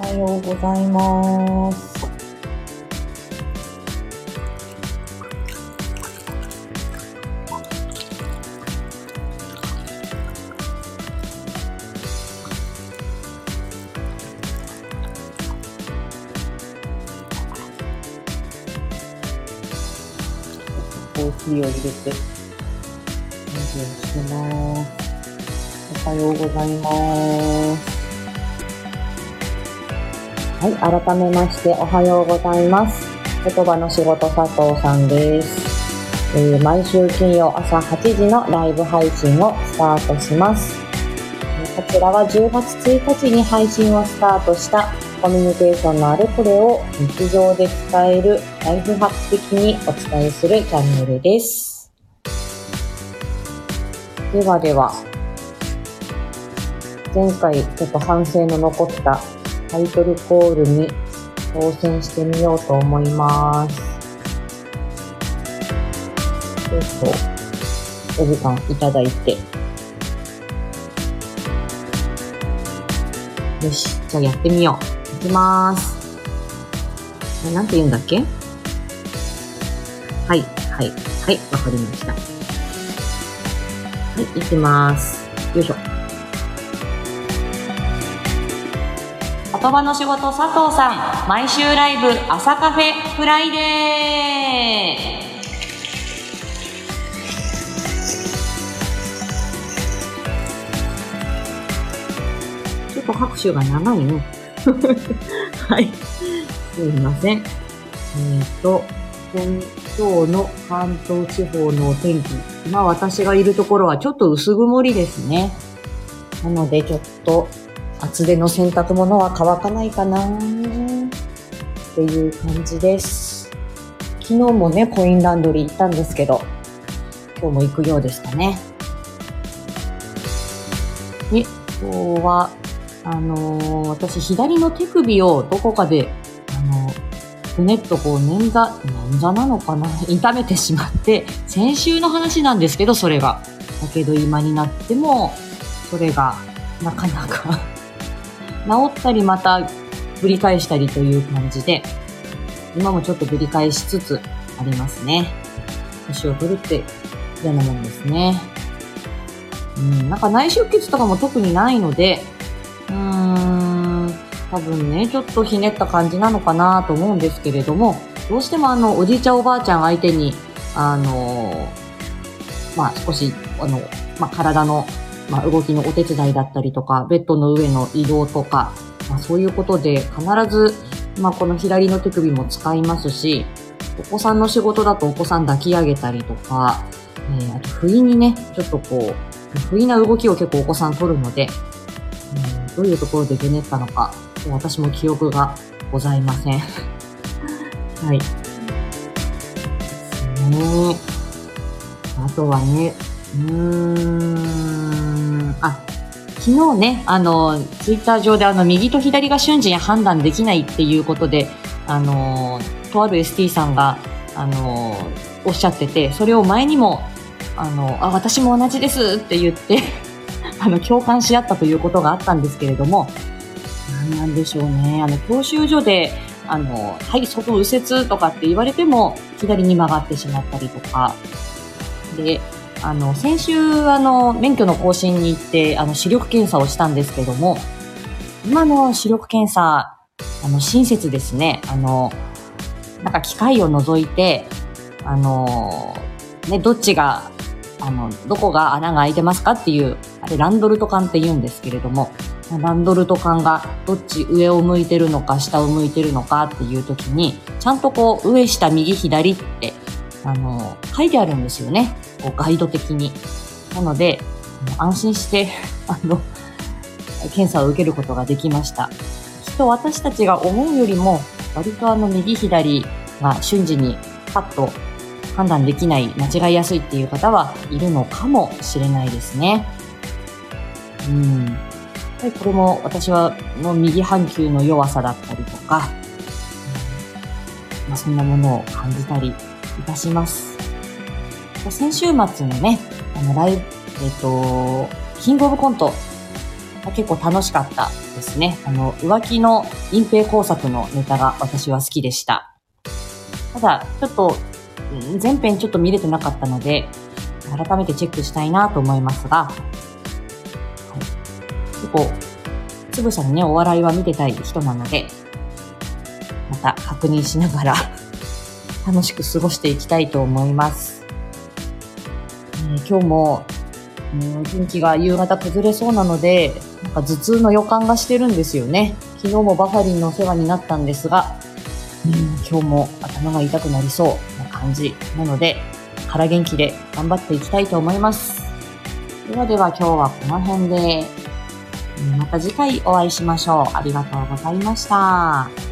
おはようございます。コーヒーを入れて、準備をしてます。おはようございます。はい、改めましておはようございます。言葉の仕事佐藤さんです。えー毎週金曜朝8時のライブ配信をスタートします。こちらは10月1日に配信をスタートしたコミュニケーションのあれこれを日常で使えるライフハック的にお伝えするチャンネルです。ではでは、前回ちょっと反省の残ったタイトルコールに挑戦してみようと思います。ちょっとお時間いただいて。よし、じゃあやってみよう。いきまーす。えなんて言うんだっけ？はい、はい、はい、わかりました。はい、いきまーす。よいしょ。言葉の仕事佐藤さん、毎週ライブ朝カフェフライデー。ちょっと拍手が長いね。はい。すいません。えっ、と、今今日の関東地方のお天気。今私がいるところはちょっと薄曇りですね。なのでちょっと厚手の洗濯物は乾かないかなっていう感じです。昨日もね、コインランドリー行ったんですけど、今日も行くようでしたね。で、今日は、あのー私左の手首をどこかで、あのーふねっとこう捻挫、捻挫なのかな？痛めてしまって、先週の話なんですけど、それが。だけど今になっても、それがなかなか治ったりまたぶり返したりという感じで、今もちょっとぶり返しつつありますね。年を取るって嫌なもんですね。うん、なんか内出血とかも特にないので、うーん、多分ね、ちょっとひねった感じなのかなと思うんですけれども、どうしてもあの、おじいちゃんおばあちゃん相手に、あのまあ少し、あの、まあ体のまあ、動きのお手伝いだったりとか、ベッドの上の移動とか、まあ、そういうことで必ず、まあ、この左の手首も使いますし、お子さんの仕事だとお子さん抱き上げたりとか、えー、あと不意にね、ちょっとこう、不意な動きを結構お子さん取るので、うん、どういうところでゲネったのか、私も記憶がございません。はい。ね。あとはね、うん、あ、昨日ね、あの、ツイッター上であの、右と左が瞬時に判断できないっていうことで、あの、とある ST さんが、あの、おっしゃってて、それを前にも、あの、あ、私も同じですって言って、あの、共感し合ったということがあったんですけれども、なんなんでしょうね。あの、教習所で、あの、はい、外右折とかって言われても、左に曲がってしまったりとか、で、あの、先週、あの、免許の更新に行って、あの、視力検査をしたんですけども、今の視力検査、あの、親切ですね。あの、なんか機械を除いて、あの、ね、どっちが、あの、どこが穴が開いてますかっていう、あれ、ランドルト管って言うんですけれども、ランドルト管がどっち上を向いてるのか下を向いてるのかっていう時に、ちゃんとこう、上下右左って、あの、書いてあるんですよね。こうガイド的に。なので、安心して、あの、検査を受けることができました。きっと私たちが思うよりも、割とあの、右左が瞬時にパッと判断できない、間違いやすいっていう方はいるのかもしれないですね。うん。やっぱりこれも私はの右半球の弱さだったりとか、まあ、そんなものを感じたりいたします。先週末のね、あの、ライブ、えっ、と、キングオブコント結構楽しかったですね。あの、浮気の隠蔽工作のネタが私は好きでした。ただ、ちょっと、前編ちょっと見れてなかったので、改めてチェックしたいなと思いますが、はい、結構、つぶさにね、お笑いは見てたい人なので、また確認しながら楽しく過ごしていきたいと思います。今日も、うん、天気が夕方崩れそうなので、なんか頭痛の予感がしてるんですよね。昨日もバファリンのお世話になったんですが、うん、今日も頭が痛くなりそうな感じなので、腹元気で頑張っていきたいと思います。ではでは今日はこの辺で、また次回お会いしましょう。ありがとうございました。